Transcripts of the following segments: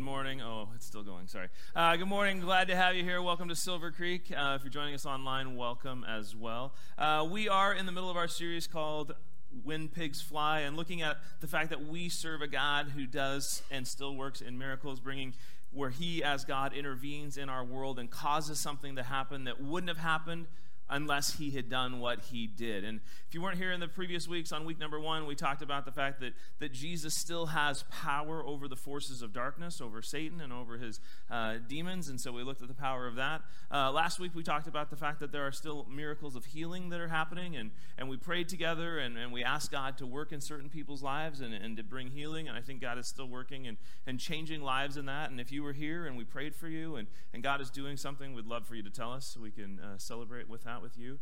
good morning. Oh, it's still going. Sorry. Uh, good morning. Glad to have you here. Welcome to Silver Creek. Uh, if you're joining us online, welcome as well. Uh, we are in the middle of our series called When Pigs Fly and looking at the fact that we serve a God who does and still works in miracles, bringing where He, as God, intervenes in our world and causes something to happen that wouldn't have happened unless he had done what he did. And if you weren't here in the previous weeks, on week number one, we talked about the fact that, that Jesus still has power over the forces of darkness, over Satan and over his uh, demons. And so we looked at the power of that. Uh, last week, we talked about the fact that there are still miracles of healing that are happening. And, and we prayed together and, and we asked God to work in certain people's lives and, and to bring healing. And I think God is still working and, and changing lives in that. And if you were here and we prayed for you and, and God is doing something, we'd love for you to tell us so we can uh, celebrate with that with you.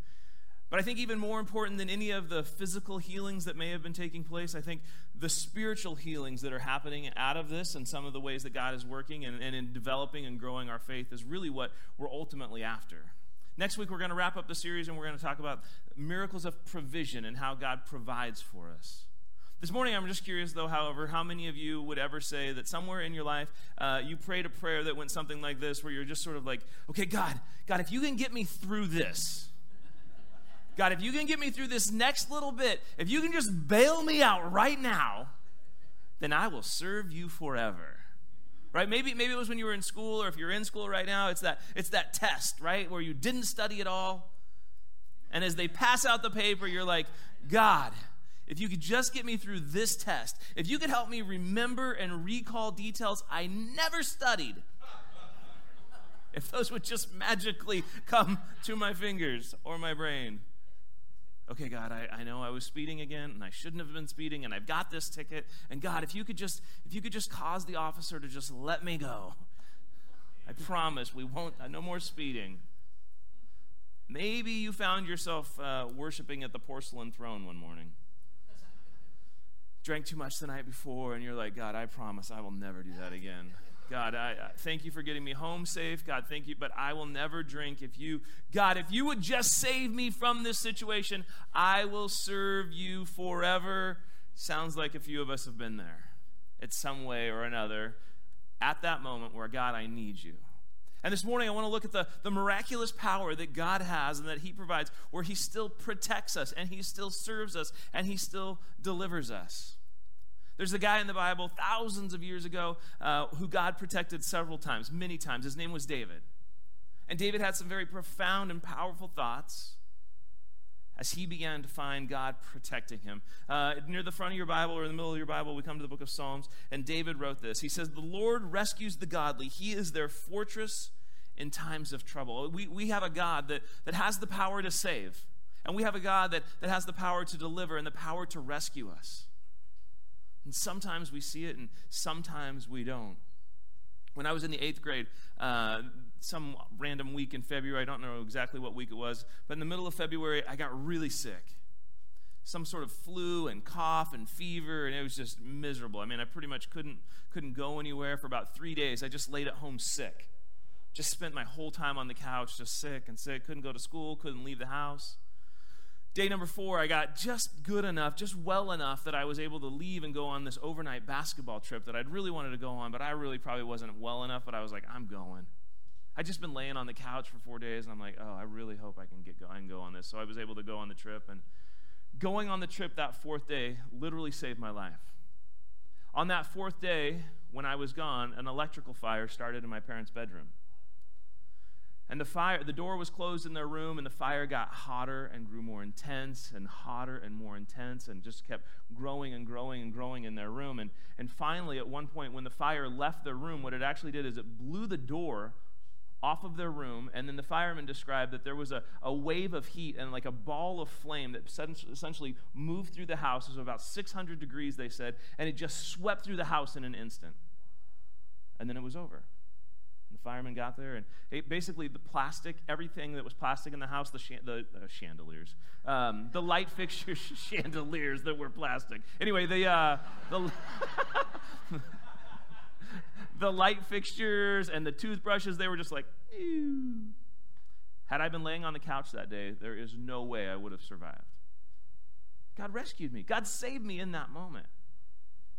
But I think even more important than any of the physical healings that may have been taking place, I think the spiritual healings that are happening out of this and some of the ways that God is working and, and in developing and growing our faith is really what we're ultimately after. Next week, we're going to wrap up the series and we're going to talk about miracles of provision and how God provides for us. This morning, I'm just curious, though, however, how many of you would ever say that somewhere in your life uh, you prayed a prayer that went something like this, where you're just sort of like, okay, God, God, if you can get me through this, God, if you can get me through this next little bit, if you can just bail me out right now, then I will serve you forever. Right? Maybe maybe it was when you were in school or if you're in school right now, it's that it's that test, right? Where you didn't study at all. And as they pass out the paper, you're like, "God, if you could just get me through this test, if you could help me remember and recall details I never studied, if those would just magically come to my fingers or my brain okay, God, I, I know I was speeding again and I shouldn't have been speeding and I've got this ticket. And God, if you could just if you could just cause the officer to just let me go, I promise we won't, uh, no more speeding. Maybe you found yourself uh, worshiping at the porcelain throne one morning. Drank too much the night before, and you're like, God, I promise I will never do that again. God, I, I, thank you for getting me home safe. God, thank you, but I will never drink if you, God, if you would just save me from this situation, I will serve you forever. Sounds like a few of us have been there. It's some way or another at that moment where, God, I need you. And this morning, I want to look at the, the miraculous power that God has and that He provides, where He still protects us and He still serves us and He still delivers us. There's a guy in the Bible thousands of years ago uh, who God protected several times, many times. His name was David. And David had some very profound and powerful thoughts as he began to find God protecting him. Uh, near the front of your Bible or in the middle of your Bible, we come to the book of Psalms, and David wrote this. He says, The Lord rescues the godly, He is their fortress in times of trouble. We, we have a God that, that has the power to save, and we have a God that, that has the power to deliver and the power to rescue us. And sometimes we see it and sometimes we don't. When I was in the eighth grade, uh, some random week in February, I don't know exactly what week it was, but in the middle of February, I got really sick. Some sort of flu and cough and fever, and it was just miserable. I mean, I pretty much couldn't, couldn't go anywhere for about three days. I just laid at home sick. Just spent my whole time on the couch, just sick and sick. Couldn't go to school, couldn't leave the house. Day number four, I got just good enough, just well enough that I was able to leave and go on this overnight basketball trip that I'd really wanted to go on, but I really probably wasn't well enough, but I was like, I'm going. I'd just been laying on the couch for four days, and I'm like, oh, I really hope I can get go, I can go on this. So I was able to go on the trip, and going on the trip that fourth day literally saved my life. On that fourth day, when I was gone, an electrical fire started in my parents' bedroom. And the fire, the door was closed in their room, and the fire got hotter and grew more intense and hotter and more intense and just kept growing and growing and growing in their room. And, and finally, at one point, when the fire left their room, what it actually did is it blew the door off of their room. And then the firemen described that there was a, a wave of heat and like a ball of flame that essentially moved through the house. It was about 600 degrees, they said, and it just swept through the house in an instant. And then it was over. Firemen got there, and it, basically the plastic, everything that was plastic in the house, the, the uh, chandeliers, um, the light fixture chandeliers that were plastic. Anyway, the uh, the the light fixtures and the toothbrushes, they were just like, Ew. Had I been laying on the couch that day, there is no way I would have survived. God rescued me. God saved me in that moment.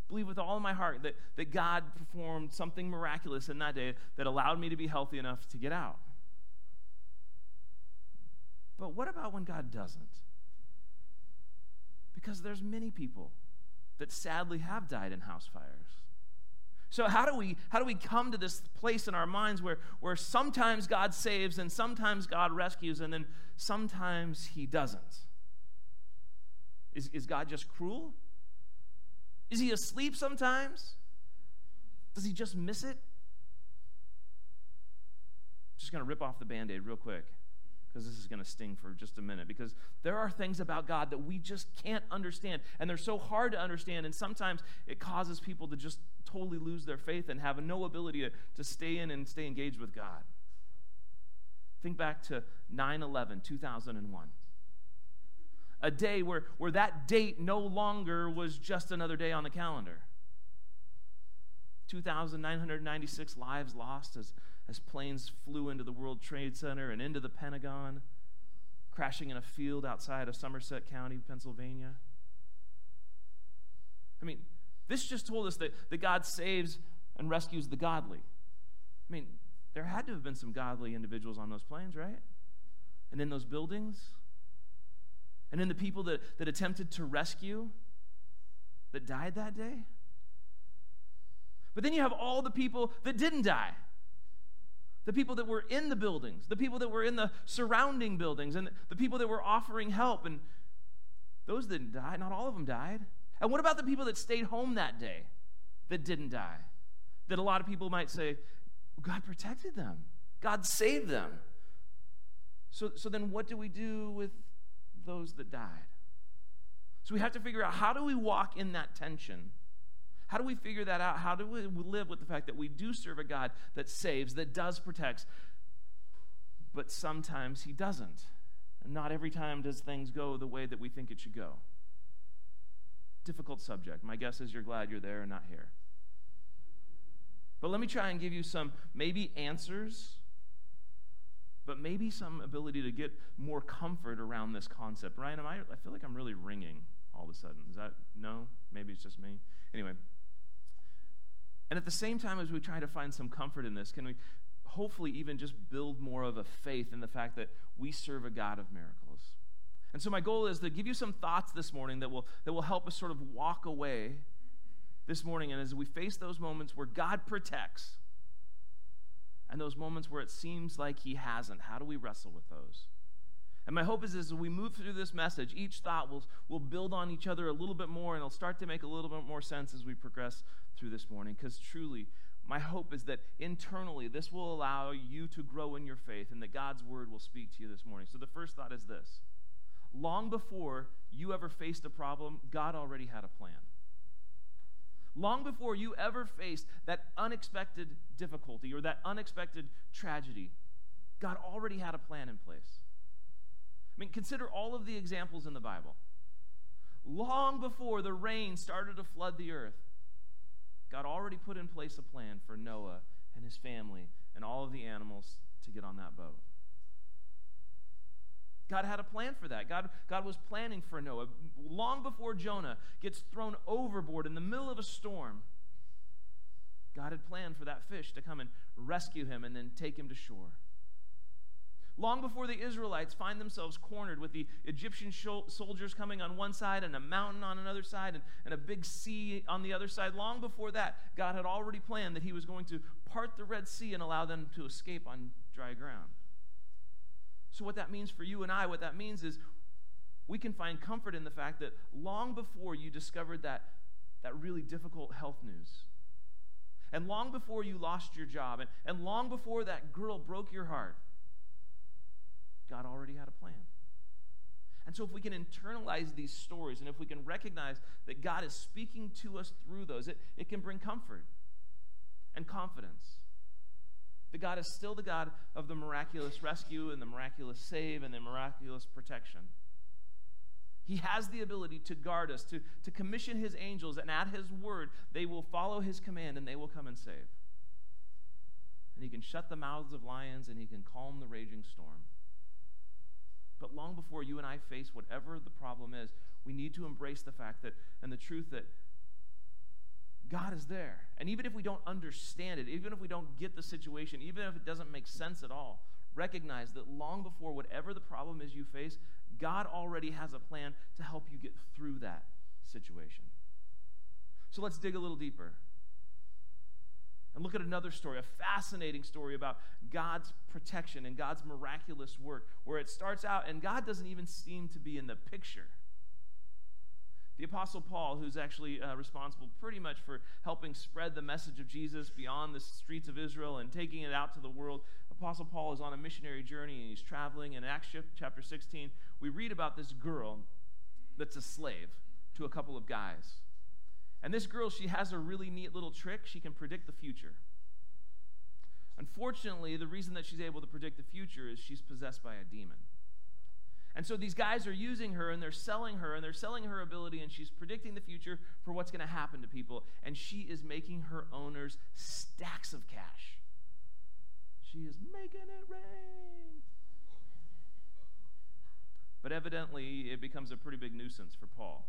Believe with all my heart that, that God performed something miraculous in that day that allowed me to be healthy enough to get out. But what about when God doesn't? Because there's many people that sadly have died in house fires. So how do we how do we come to this place in our minds where where sometimes God saves and sometimes God rescues and then sometimes he doesn't? Is, is God just cruel? Is he asleep sometimes? Does he just miss it? Just going to rip off the band aid real quick because this is going to sting for just a minute. Because there are things about God that we just can't understand, and they're so hard to understand, and sometimes it causes people to just totally lose their faith and have no ability to, to stay in and stay engaged with God. Think back to 9 11, 2001 a day where, where that date no longer was just another day on the calendar. 2,996 lives lost as, as planes flew into the World Trade Center and into the Pentagon, crashing in a field outside of Somerset County, Pennsylvania. I mean, this just told us that, that God saves and rescues the godly. I mean, there had to have been some godly individuals on those planes, right? And in those buildings. And then the people that, that attempted to rescue that died that day. But then you have all the people that didn't die. The people that were in the buildings, the people that were in the surrounding buildings, and the people that were offering help. And those didn't die. Not all of them died. And what about the people that stayed home that day that didn't die? That a lot of people might say, God protected them, God saved them. So, so then what do we do with those that died. So we have to figure out how do we walk in that tension? How do we figure that out? How do we live with the fact that we do serve a God that saves, that does protect, but sometimes He doesn't? And not every time does things go the way that we think it should go. Difficult subject. My guess is you're glad you're there and not here. But let me try and give you some maybe answers but maybe some ability to get more comfort around this concept. Ryan, am I, I feel like I'm really ringing all of a sudden. Is that, no? Maybe it's just me? Anyway. And at the same time, as we try to find some comfort in this, can we hopefully even just build more of a faith in the fact that we serve a God of miracles? And so my goal is to give you some thoughts this morning that will, that will help us sort of walk away this morning. And as we face those moments where God protects, and those moments where it seems like He hasn't. How do we wrestle with those? And my hope is, as we move through this message, each thought will, will build on each other a little bit more, and it'll start to make a little bit more sense as we progress through this morning. Because truly, my hope is that internally, this will allow you to grow in your faith, and that God's word will speak to you this morning. So the first thought is this long before you ever faced a problem, God already had a plan long before you ever faced that unexpected difficulty or that unexpected tragedy, God already had a plan in place. I mean, consider all of the examples in the Bible. Long before the rain started to flood the earth, God already put in place a plan for Noah and his family and all of the animals to get on that boat. God had a plan for that. God, God was planning for Noah. Long before Jonah gets thrown overboard in the middle of a storm, God had planned for that fish to come and rescue him and then take him to shore. Long before the Israelites find themselves cornered with the Egyptian soldiers coming on one side and a mountain on another side and, and a big sea on the other side, long before that, God had already planned that He was going to part the Red Sea and allow them to escape on dry ground. So, what that means for you and I, what that means is we can find comfort in the fact that long before you discovered that, that really difficult health news, and long before you lost your job, and, and long before that girl broke your heart, God already had a plan. And so, if we can internalize these stories and if we can recognize that God is speaking to us through those, it, it can bring comfort and confidence. That God is still the God of the miraculous rescue and the miraculous save and the miraculous protection. He has the ability to guard us, to, to commission his angels, and at his word, they will follow his command and they will come and save. And he can shut the mouths of lions and he can calm the raging storm. But long before you and I face whatever the problem is, we need to embrace the fact that, and the truth that God is there. And even if we don't understand it, even if we don't get the situation, even if it doesn't make sense at all, recognize that long before whatever the problem is you face, God already has a plan to help you get through that situation. So let's dig a little deeper and look at another story, a fascinating story about God's protection and God's miraculous work, where it starts out and God doesn't even seem to be in the picture. The Apostle Paul, who's actually uh, responsible pretty much for helping spread the message of Jesus beyond the streets of Israel and taking it out to the world, Apostle Paul is on a missionary journey and he's traveling. In Acts chapter 16, we read about this girl that's a slave to a couple of guys. And this girl, she has a really neat little trick. She can predict the future. Unfortunately, the reason that she's able to predict the future is she's possessed by a demon. And so these guys are using her and they're selling her and they're selling her ability and she's predicting the future for what's going to happen to people. And she is making her owners stacks of cash. She is making it rain. But evidently, it becomes a pretty big nuisance for Paul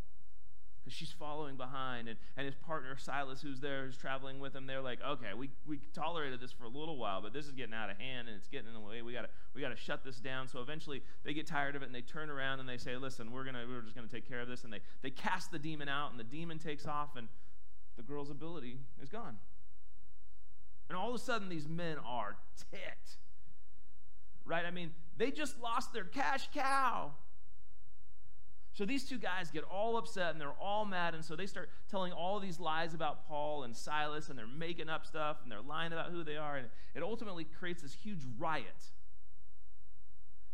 because she's following behind and, and his partner silas who's there who's traveling with him they're like okay we, we tolerated this for a little while but this is getting out of hand and it's getting in the way. We gotta we gotta shut this down. So eventually they get tired of it and they turn around and they say listen we're gonna we're just gonna take care of this and they they cast the demon out and the demon takes off and the girl's ability is gone. And all of a sudden these men are ticked. Right? I mean they just lost their cash cow so these two guys get all upset and they're all mad, and so they start telling all these lies about Paul and Silas, and they're making up stuff and they're lying about who they are, and it ultimately creates this huge riot.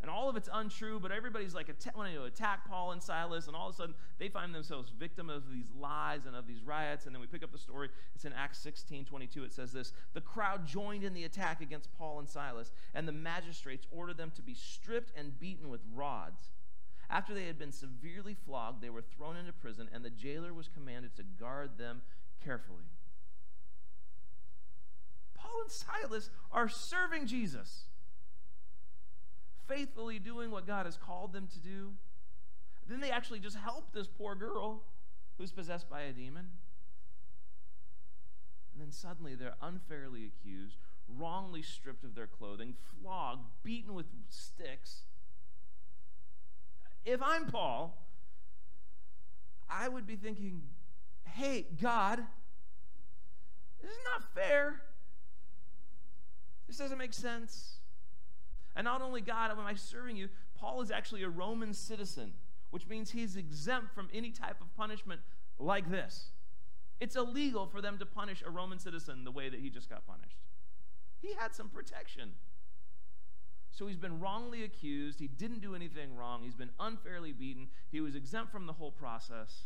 And all of it's untrue, but everybody's like wanting to attack Paul and Silas, and all of a sudden they find themselves victim of these lies and of these riots. And then we pick up the story. It's in Acts 16 22. It says this The crowd joined in the attack against Paul and Silas, and the magistrates ordered them to be stripped and beaten with rods. After they had been severely flogged, they were thrown into prison, and the jailer was commanded to guard them carefully. Paul and Silas are serving Jesus, faithfully doing what God has called them to do. Then they actually just help this poor girl who's possessed by a demon. And then suddenly they're unfairly accused, wrongly stripped of their clothing, flogged, beaten with sticks if I'm Paul, I would be thinking, hey, God, this is not fair. This doesn't make sense. And not only God, am I serving you, Paul is actually a Roman citizen, which means he's exempt from any type of punishment like this. It's illegal for them to punish a Roman citizen the way that he just got punished. He had some protection. So he's been wrongly accused. He didn't do anything wrong. He's been unfairly beaten. He was exempt from the whole process.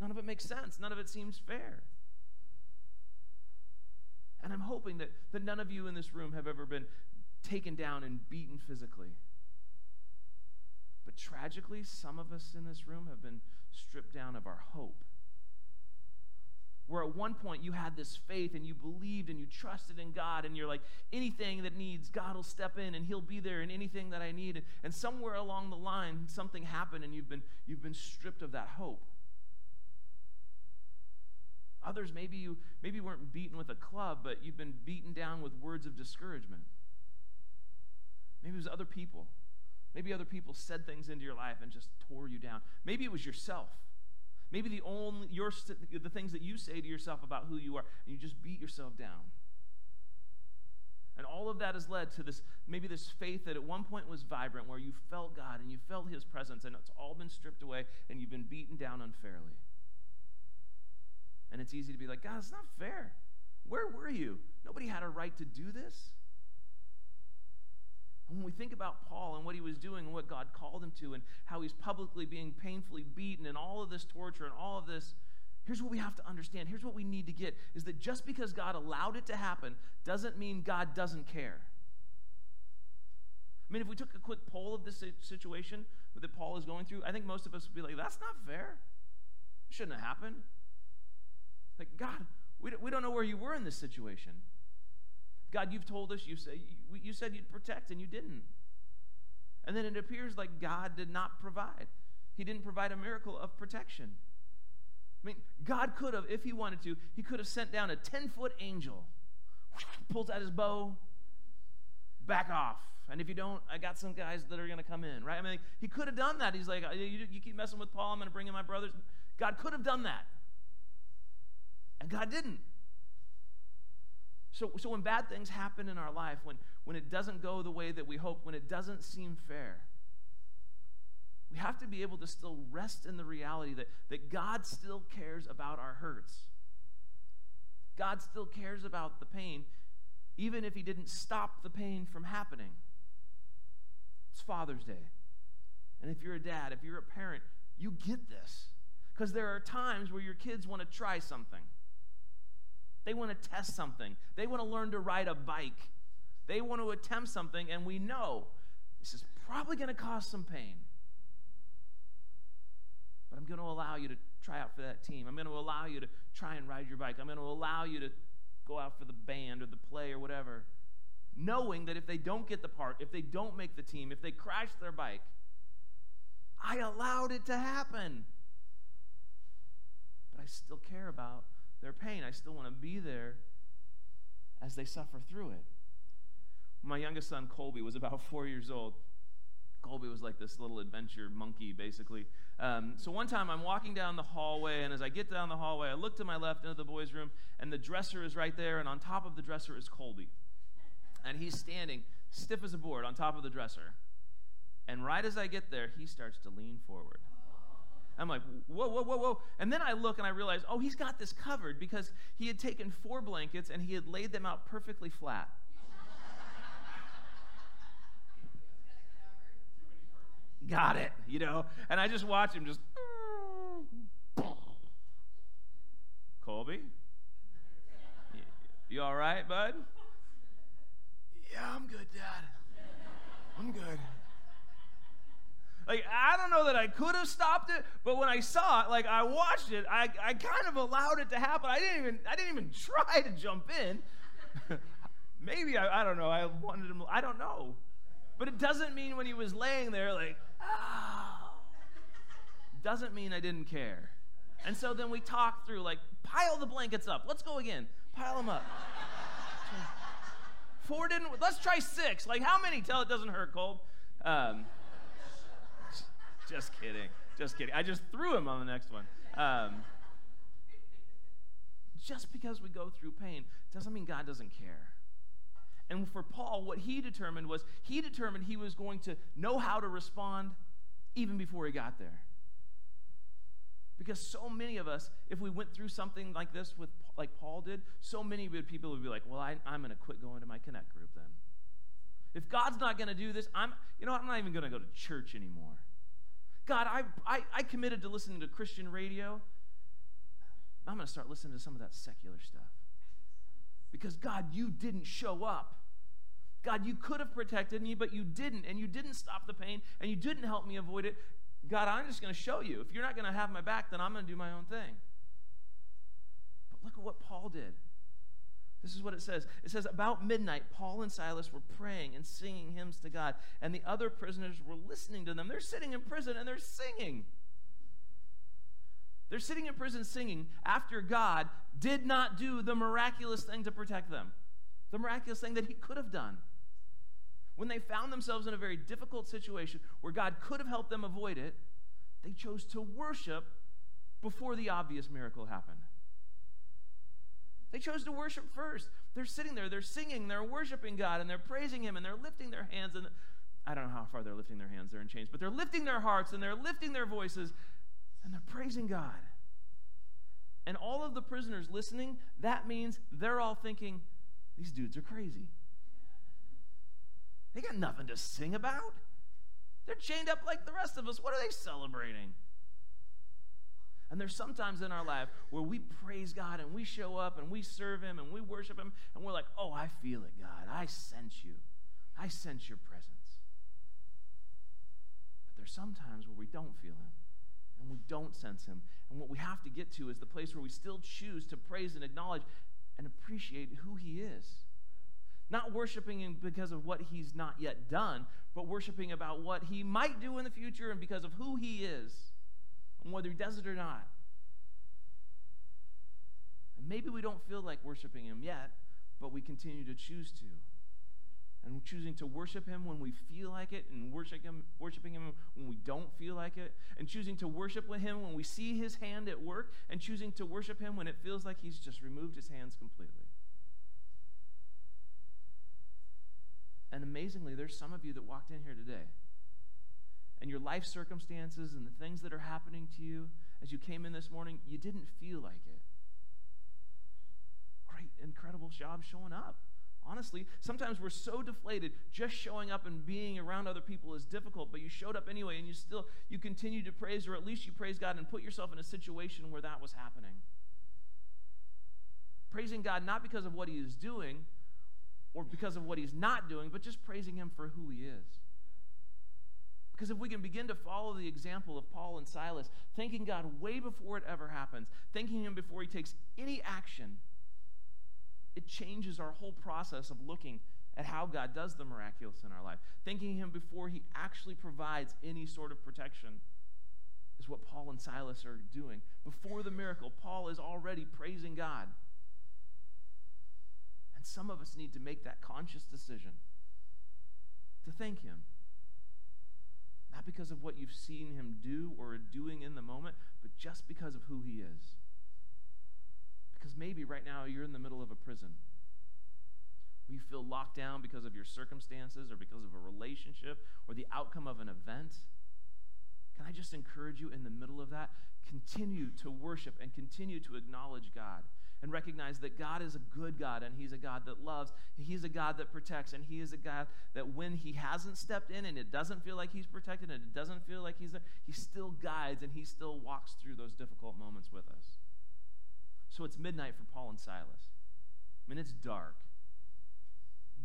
None of it makes sense. None of it seems fair. And I'm hoping that, that none of you in this room have ever been taken down and beaten physically. But tragically, some of us in this room have been stripped down of our hope where at one point you had this faith and you believed and you trusted in God and you're like, anything that needs, God will step in and He'll be there and anything that I need. And somewhere along the line, something happened and you've been, you've been stripped of that hope. Others, maybe you maybe weren't beaten with a club, but you've been beaten down with words of discouragement. Maybe it was other people. Maybe other people said things into your life and just tore you down. Maybe it was yourself. Maybe the only your the things that you say to yourself about who you are, and you just beat yourself down. And all of that has led to this maybe this faith that at one point was vibrant, where you felt God and you felt His presence, and it's all been stripped away, and you've been beaten down unfairly. And it's easy to be like, God, it's not fair. Where were you? Nobody had a right to do this. When we think about Paul and what he was doing and what God called him to and how he's publicly being painfully beaten and all of this torture and all of this, here's what we have to understand. Here's what we need to get is that just because God allowed it to happen doesn't mean God doesn't care. I mean, if we took a quick poll of this situation that Paul is going through, I think most of us would be like, that's not fair. It shouldn't have happened. Like, God, we don't know where you were in this situation. God, you've told us, you, say, you, said you'd protect, and you didn't. And then it appears like God did not provide. He didn't provide a miracle of protection. I mean, God could have, if he wanted to, he could have sent down a 10 foot angel, pulls out his bow, back off. And if you don't, I got some guys that are going to come in, right? I mean, he could have done that. He's like, uh, you, you keep messing with Paul, I'm going to bring in my brothers. God could have done that. And God didn't. So, so when bad things happen in our life, when, when it doesn't go the way that we hope, when it doesn't seem fair, we have to be able to still rest in the reality that, that God still cares about our hurts. God still cares about the pain, even if He didn't stop the pain from happening. It's Father's Day. And if you're a dad, if you're a parent, you get this. Because there are times where your kids want to try something. They want to test something. They want to learn to ride a bike. They want to attempt something, and we know this is probably going to cause some pain. But I'm going to allow you to try out for that team. I'm going to allow you to try and ride your bike. I'm going to allow you to go out for the band or the play or whatever. Knowing that if they don't get the part, if they don't make the team, if they crash their bike, I allowed it to happen. But I still care about their pain. I still want to be there as they suffer through it. My youngest son, Colby, was about four years old. Colby was like this little adventure monkey, basically. Um, so one time I'm walking down the hallway, and as I get down the hallway, I look to my left into the boys' room, and the dresser is right there, and on top of the dresser is Colby. And he's standing stiff as a board on top of the dresser. And right as I get there, he starts to lean forward. I'm like, whoa, whoa, whoa, whoa. And then I look and I realize, oh, he's got this covered because he had taken four blankets and he had laid them out perfectly flat. got it, you know? And I just watch him just. Colby? You all right, bud? Yeah, I'm good, Dad. I'm good. Like, I don't know that I could have stopped it, but when I saw it, like I watched it, I, I kind of allowed it to happen. I didn't even I didn't even try to jump in. Maybe I, I don't know. I wanted him. I don't know. But it doesn't mean when he was laying there, like, oh, doesn't mean I didn't care. And so then we talked through, like, pile the blankets up. Let's go again. Pile them up. Four didn't. Let's try six. Like, how many? Tell it doesn't hurt, Cole. Um, just kidding. Just kidding. I just threw him on the next one. Um, just because we go through pain doesn't mean God doesn't care. And for Paul, what he determined was he determined he was going to know how to respond even before he got there. Because so many of us, if we went through something like this with like Paul did, so many people would be like, "Well, I, am going to quit going to my connect group then. If God's not going to do this, I'm, you know, I'm not even going to go to church anymore. God, I, I, I committed to listening to Christian radio. I'm going to start listening to some of that secular stuff. Because, God, you didn't show up. God, you could have protected me, but you didn't. And you didn't stop the pain, and you didn't help me avoid it. God, I'm just going to show you. If you're not going to have my back, then I'm going to do my own thing. But look at what Paul did. This is what it says. It says, About midnight, Paul and Silas were praying and singing hymns to God, and the other prisoners were listening to them. They're sitting in prison and they're singing. They're sitting in prison singing after God did not do the miraculous thing to protect them, the miraculous thing that he could have done. When they found themselves in a very difficult situation where God could have helped them avoid it, they chose to worship before the obvious miracle happened. They chose to worship first. They're sitting there, they're singing, they're worshiping God, and they're praising Him, and they're lifting their hands. And I don't know how far they're lifting their hands, they're in chains, but they're lifting their hearts and they're lifting their voices, and they're praising God. And all of the prisoners listening, that means they're all thinking, these dudes are crazy. They got nothing to sing about. They're chained up like the rest of us. What are they celebrating? And there's sometimes in our life where we praise God and we show up and we serve Him and we worship Him and we're like, oh, I feel it, God. I sense you. I sense your presence. But there's sometimes where we don't feel Him and we don't sense Him. And what we have to get to is the place where we still choose to praise and acknowledge and appreciate who He is. Not worshiping Him because of what He's not yet done, but worshiping about what He might do in the future and because of who He is and whether he does it or not. And maybe we don't feel like worshiping Him yet, but we continue to choose to. And choosing to worship Him when we feel like it, and worship him, worshiping Him when we don't feel like it, and choosing to worship with Him when we see His hand at work, and choosing to worship Him when it feels like He's just removed His hands completely. And amazingly, there's some of you that walked in here today, and your life circumstances and the things that are happening to you as you came in this morning, you didn't feel like it. Great, incredible job showing up. Honestly, sometimes we're so deflated just showing up and being around other people is difficult, but you showed up anyway and you still you continue to praise or at least you praise God and put yourself in a situation where that was happening. Praising God not because of what he is doing or because of what he's not doing, but just praising him for who he is. Because if we can begin to follow the example of Paul and Silas, thanking God way before it ever happens, thanking Him before He takes any action, it changes our whole process of looking at how God does the miraculous in our life. Thanking Him before He actually provides any sort of protection is what Paul and Silas are doing. Before the miracle, Paul is already praising God. And some of us need to make that conscious decision to thank Him not because of what you've seen him do or doing in the moment, but just because of who he is. Because maybe right now you're in the middle of a prison. You feel locked down because of your circumstances or because of a relationship or the outcome of an event. Can I just encourage you in the middle of that? Continue to worship and continue to acknowledge God and recognize that God is a good God and He's a God that loves. He's a God that protects, and He is a God that when He hasn't stepped in and it doesn't feel like He's protected and it doesn't feel like He's there, He still guides and He still walks through those difficult moments with us. So it's midnight for Paul and Silas. I mean, it's dark,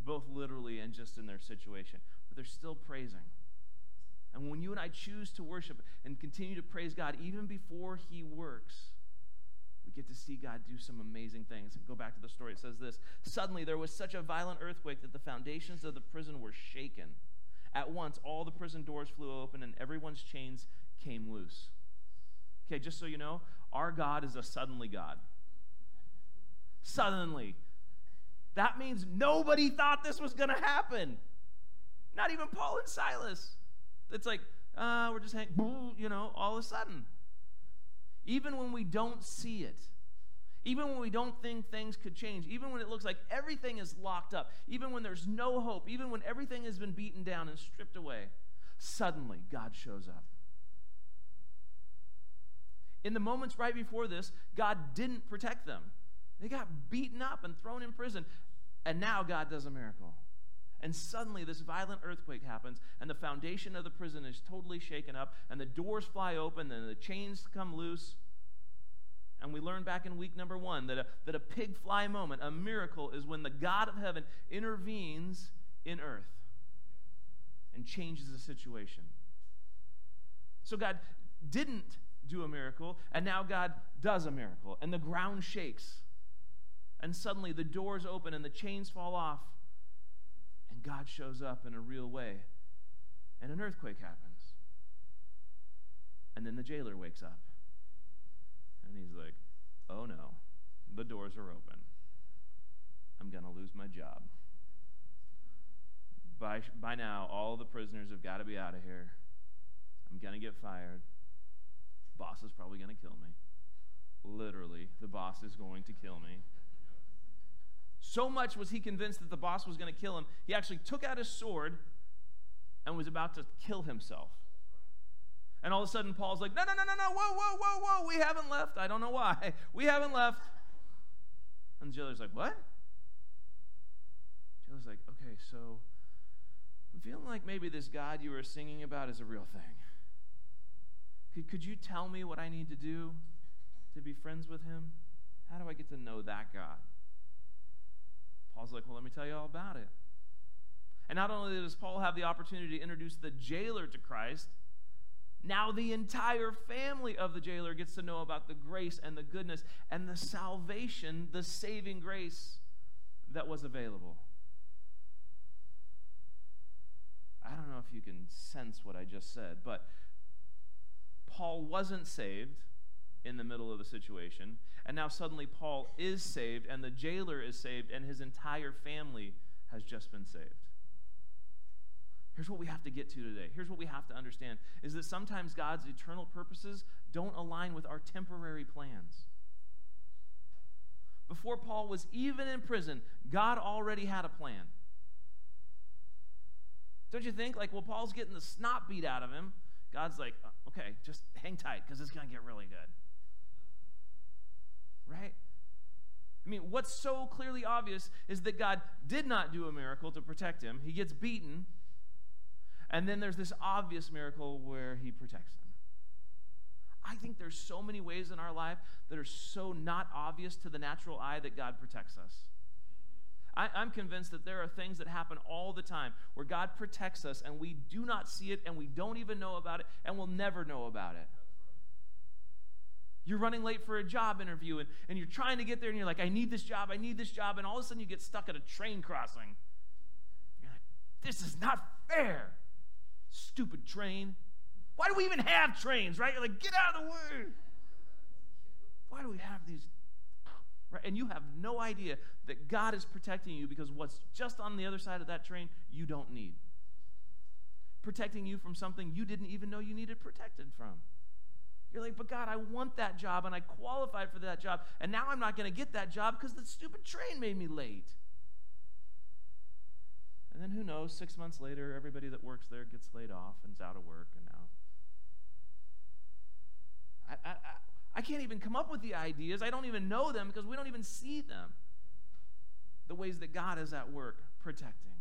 both literally and just in their situation, but they're still praising. And when you and I choose to worship and continue to praise God, even before He works, get to see God do some amazing things. Go back to the story. It says this Suddenly there was such a violent earthquake that the foundations of the prison were shaken. At once, all the prison doors flew open and everyone's chains came loose. Okay, just so you know, our God is a suddenly God. Suddenly. That means nobody thought this was going to happen. Not even Paul and Silas. It's like, uh, we're just hanging, you know, all of a sudden even when we don't see it, even when we don't think things could change, even when it looks like everything is locked up, even when there's no hope, even when everything has been beaten down and stripped away, suddenly God shows up. In the moments right before this, God didn't protect them. They got beaten up and thrown in prison. And now God does a miracle. And suddenly, this violent earthquake happens, and the foundation of the prison is totally shaken up, and the doors fly open, and the chains come loose. And we learned back in week number one that a, that a pig fly moment, a miracle, is when the God of heaven intervenes in earth and changes the situation. So God didn't do a miracle, and now God does a miracle, and the ground shakes. And suddenly the doors open and the chains fall off God shows up in a real way, and an earthquake happens. And then the jailer wakes up, and he's like, oh no, the doors are open. I'm going to lose my job. By, by now, all the prisoners have got to be out of here. I'm going to get fired. Boss is probably going to kill me. Literally, the boss is going to kill me. So much was he convinced that the boss was going to kill him, he actually took out his sword and was about to kill himself. And all of a sudden, Paul's like, No, no, no, no, no, whoa, whoa, whoa, whoa, we haven't left. I don't know why. We haven't left. And jailer's like, What? Jailer's like, Okay, so I'm feeling like maybe this God you were singing about is a real thing. Could, could you tell me what I need to do to be friends with him? How do I get to know that God? Paul's like, well, let me tell you all about it. And not only does Paul have the opportunity to introduce the jailer to Christ, now the entire family of the jailer gets to know about the grace and the goodness and the salvation, the saving grace that was available. I don't know if you can sense what I just said, but Paul wasn't saved in the middle of the situation. And now suddenly Paul is saved, and the jailer is saved, and his entire family has just been saved. Here's what we have to get to today. Here's what we have to understand is that sometimes God's eternal purposes don't align with our temporary plans. Before Paul was even in prison, God already had a plan. Don't you think? Like, well, Paul's getting the snot beat out of him. God's like, uh, okay, just hang tight because it's going to get really good. Right? I mean, what's so clearly obvious is that God did not do a miracle to protect him. He gets beaten. And then there's this obvious miracle where he protects him. I think there's so many ways in our life that are so not obvious to the natural eye that God protects us. I, am convinced that there are things that happen all the time where God protects us and we do not see it and we don't even know about it and we'll never know about it. You're running late for a job interview and, and you're trying to get there and you're like, I need this job, I need this job, and all of a sudden you get stuck at a train crossing. You're like, this is not fair. Stupid train. Why do we even have trains, right? You're like, get out of the way. Why do we have these Right? And you have no idea that God is protecting you because what's just on the other side of that train, you don't need. Protecting you from something you didn't even know you needed protected from. You're like, but God, I want that job and I qualified for that job, and now I'm not going to get that job because the stupid train made me late. And then who knows, six months later, everybody that works there gets laid off and is out of work, and now. I, I, I can't even come up with the ideas. I don't even know them because we don't even see them. The ways that God is at work protecting.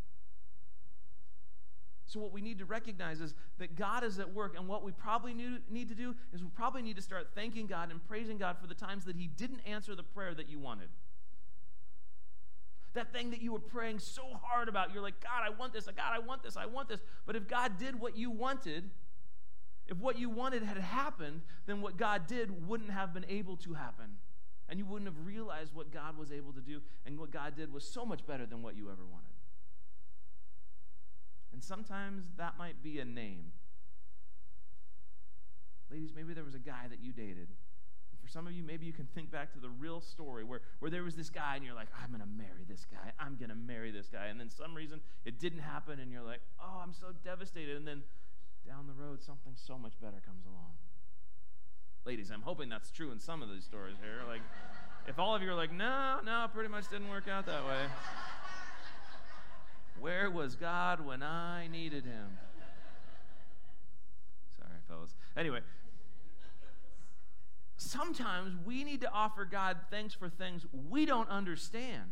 So, what we need to recognize is that God is at work, and what we probably need to do is we probably need to start thanking God and praising God for the times that He didn't answer the prayer that you wanted. That thing that you were praying so hard about, you're like, God, I want this, God, I want this, I want this. But if God did what you wanted, if what you wanted had happened, then what God did wouldn't have been able to happen. And you wouldn't have realized what God was able to do. And what God did was so much better than what you ever wanted. And sometimes that might be a name. Ladies, maybe there was a guy that you dated. And for some of you, maybe you can think back to the real story where, where there was this guy and you're like, I'm going to marry this guy. I'm going to marry this guy. And then some reason it didn't happen and you're like, oh, I'm so devastated. And then down the road, something so much better comes along. Ladies, I'm hoping that's true in some of these stories here. Like, if all of you are like, no, no, pretty much didn't work out that way. Where was God when I needed him? Sorry, fellas. Anyway, sometimes we need to offer God thanks for things we don't understand.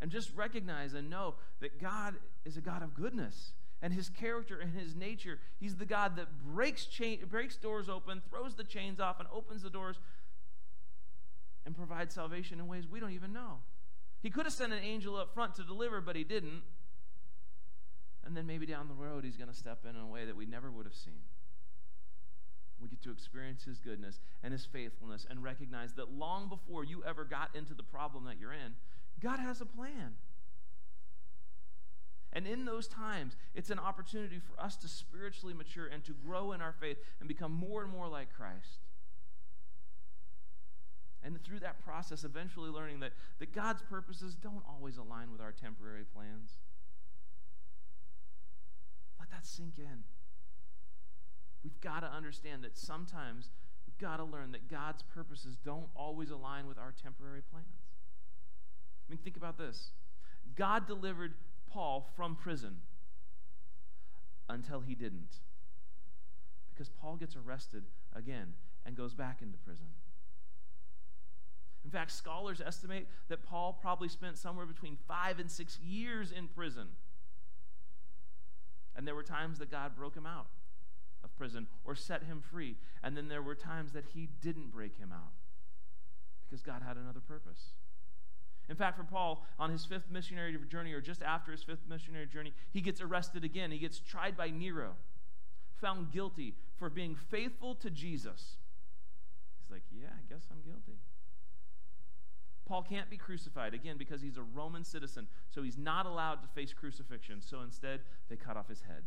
And just recognize and know that God is a God of goodness and his character and his nature. He's the God that breaks, chain, breaks doors open, throws the chains off, and opens the doors and provides salvation in ways we don't even know. He could have sent an angel up front to deliver, but he didn't. And then maybe down the road, he's going to step in in a way that we never would have seen. We get to experience his goodness and his faithfulness and recognize that long before you ever got into the problem that you're in, God has a plan. And in those times, it's an opportunity for us to spiritually mature and to grow in our faith and become more and more like Christ. And through that process, eventually learning that, that God's purposes don't always align with our temporary plans. Let that sink in. We've got to understand that sometimes we've got to learn that God's purposes don't always align with our temporary plans. I mean, think about this God delivered Paul from prison until he didn't. Because Paul gets arrested again and goes back into prison. In fact, scholars estimate that Paul probably spent somewhere between five and six years in prison. And there were times that God broke him out of prison or set him free. And then there were times that he didn't break him out because God had another purpose. In fact, for Paul, on his fifth missionary journey, or just after his fifth missionary journey, he gets arrested again. He gets tried by Nero, found guilty for being faithful to Jesus. He's like, Yeah, I guess I'm guilty. Paul can't be crucified, again, because he's a Roman citizen, so he's not allowed to face crucifixion. So instead, they cut off his head.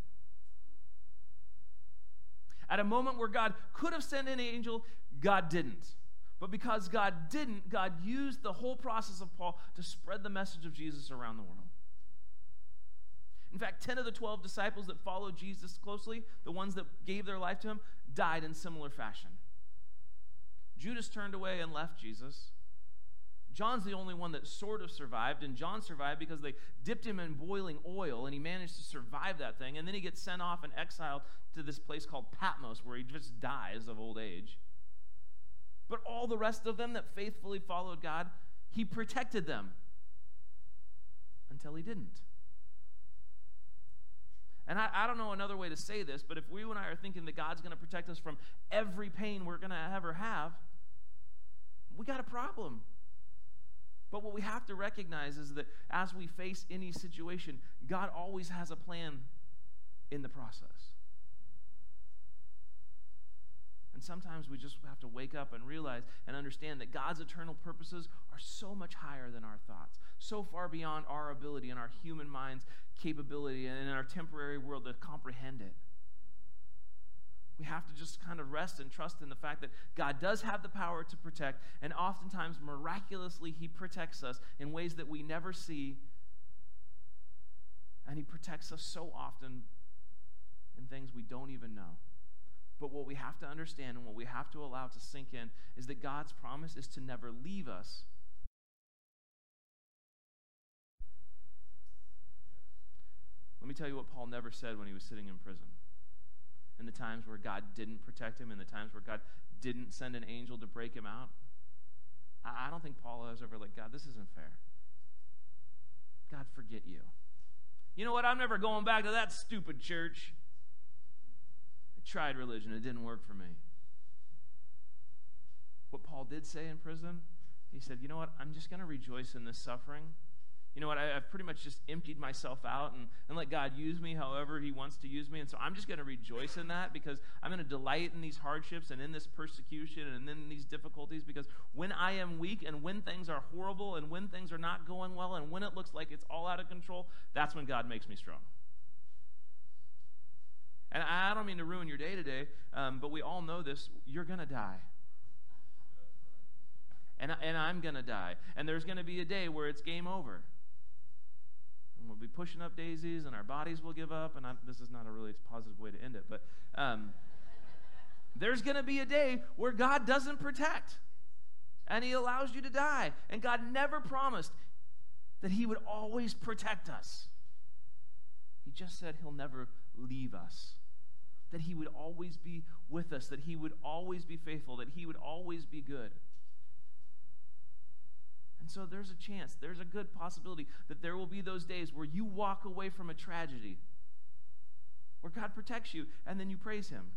At a moment where God could have sent an angel, God didn't. But because God didn't, God used the whole process of Paul to spread the message of Jesus around the world. In fact, 10 of the 12 disciples that followed Jesus closely, the ones that gave their life to him, died in similar fashion. Judas turned away and left Jesus. John's the only one that sort of survived, and John survived because they dipped him in boiling oil, and he managed to survive that thing. And then he gets sent off and exiled to this place called Patmos, where he just dies of old age. But all the rest of them that faithfully followed God, he protected them until he didn't. And I, I, don't know another way to say this, but if we and I are thinking that God's going to protect us from every pain we're going to ever have, we got a problem. But what we have to recognize is that as we face any situation, God always has a plan in the process. And sometimes we just have to wake up and realize and understand that God's eternal purposes are so much higher than our thoughts, so far beyond our ability and our human mind's capability and in our temporary world to comprehend it. We have to just kind of rest and trust in the fact that God does have the power to protect, and oftentimes, miraculously, He protects us in ways that we never see. And He protects us so often in things we don't even know. But what we have to understand and what we have to allow to sink in is that God's promise is to never leave us. Let me tell you what Paul never said when he was sitting in prison. In the times where God didn't protect him, in the times where God didn't send an angel to break him out. I don't think Paul was ever like, God, this isn't fair. God, forget you. You know what? I'm never going back to that stupid church. I tried religion, it didn't work for me. What Paul did say in prison, he said, You know what? I'm just going to rejoice in this suffering. You know what? I, have pretty much just emptied myself out and, and let God use me however He wants to use me. And so I'm just going to rejoice in that because I'm going to delight in these hardships and in this persecution and in these difficulties because when I am weak and when things are horrible and when things are not going well and when it looks like it's all out of control, that's when God makes me strong. And I don't mean to ruin your day today, um, but we all know this. You're going to die. And, and I'm going to die. And there's going to be a day where it's game over. And we'll be pushing up daisies, and our bodies will give up. And I, this is not a really positive way to end it, but um, there's going to be a day where God doesn't protect. And He allows you to die. And God never promised that He would always protect us. He just said He'll never leave us that He would always be with us, that He would always be faithful, that He would always be good. And so there's a chance, there's a good possibility that there will be those days where you walk away from a tragedy, where God protects you, and then you praise Him.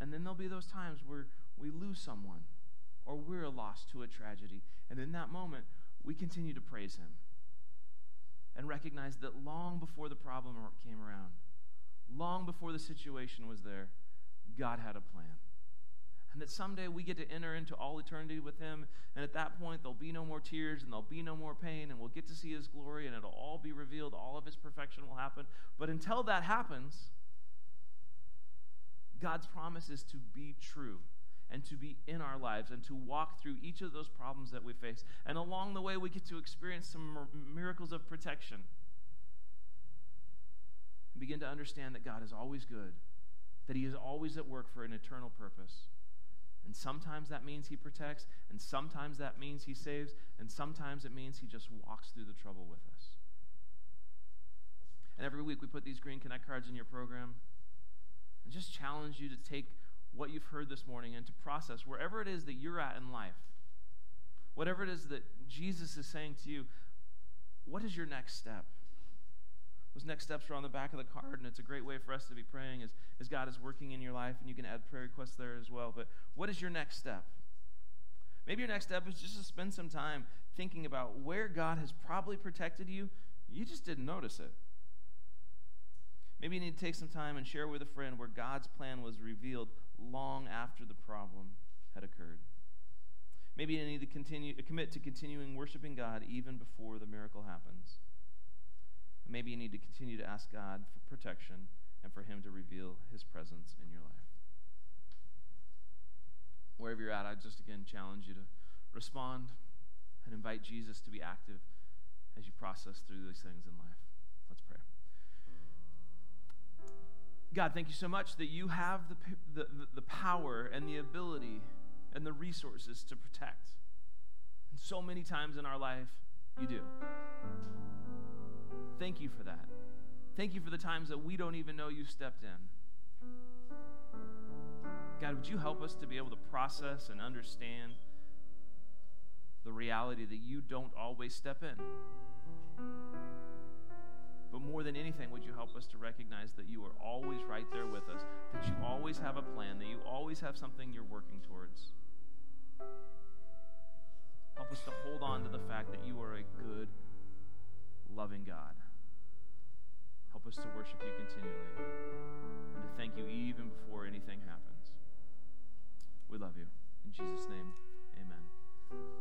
And then there'll be those times where we lose someone or we're lost to a tragedy. And in that moment, we continue to praise Him and recognize that long before the problem came around, long before the situation was there, God had a plan. And that someday we get to enter into all eternity with Him. And at that point, there'll be no more tears and there'll be no more pain. And we'll get to see His glory and it'll all be revealed. All of His perfection will happen. But until that happens, God's promise is to be true and to be in our lives and to walk through each of those problems that we face. And along the way, we get to experience some miracles of protection and begin to understand that God is always good, that He is always at work for an eternal purpose. And sometimes that means He protects, and sometimes that means He saves, and sometimes it means He just walks through the trouble with us. And every week we put these green Connect cards in your program and just challenge you to take what you've heard this morning and to process wherever it is that you're at in life. Whatever it is that Jesus is saying to you, what is your next step? Those next steps are on the back of the card, and it's a great way for us to be praying as, as God is working in your life, and you can add prayer requests there as well. But what is your next step? Maybe your next step is just to spend some time thinking about where God has probably protected you. You just didn't notice it. Maybe you need to take some time and share with a friend where God's plan was revealed long after the problem had occurred. Maybe you need to continue, commit to continuing worshiping God even before the miracle happens. Maybe you need to continue to ask God for protection and for Him to reveal His presence in your life. Wherever you're at, I just again challenge you to respond and invite Jesus to be active as you process through these things in life. Let's pray. God, thank you so much that you have the, the, the power and the ability and the resources to protect. And so many times in our life, you do. Thank you for that. Thank you for the times that we don't even know you stepped in. God, would you help us to be able to process and understand the reality that you don't always step in? But more than anything, would you help us to recognize that you are always right there with us, that you always have a plan, that you always have something you're working towards? Help us to hold on to the fact that you are a good, loving God. Help us to worship you continually and to thank you even before anything happens. We love you. In Jesus' name, amen.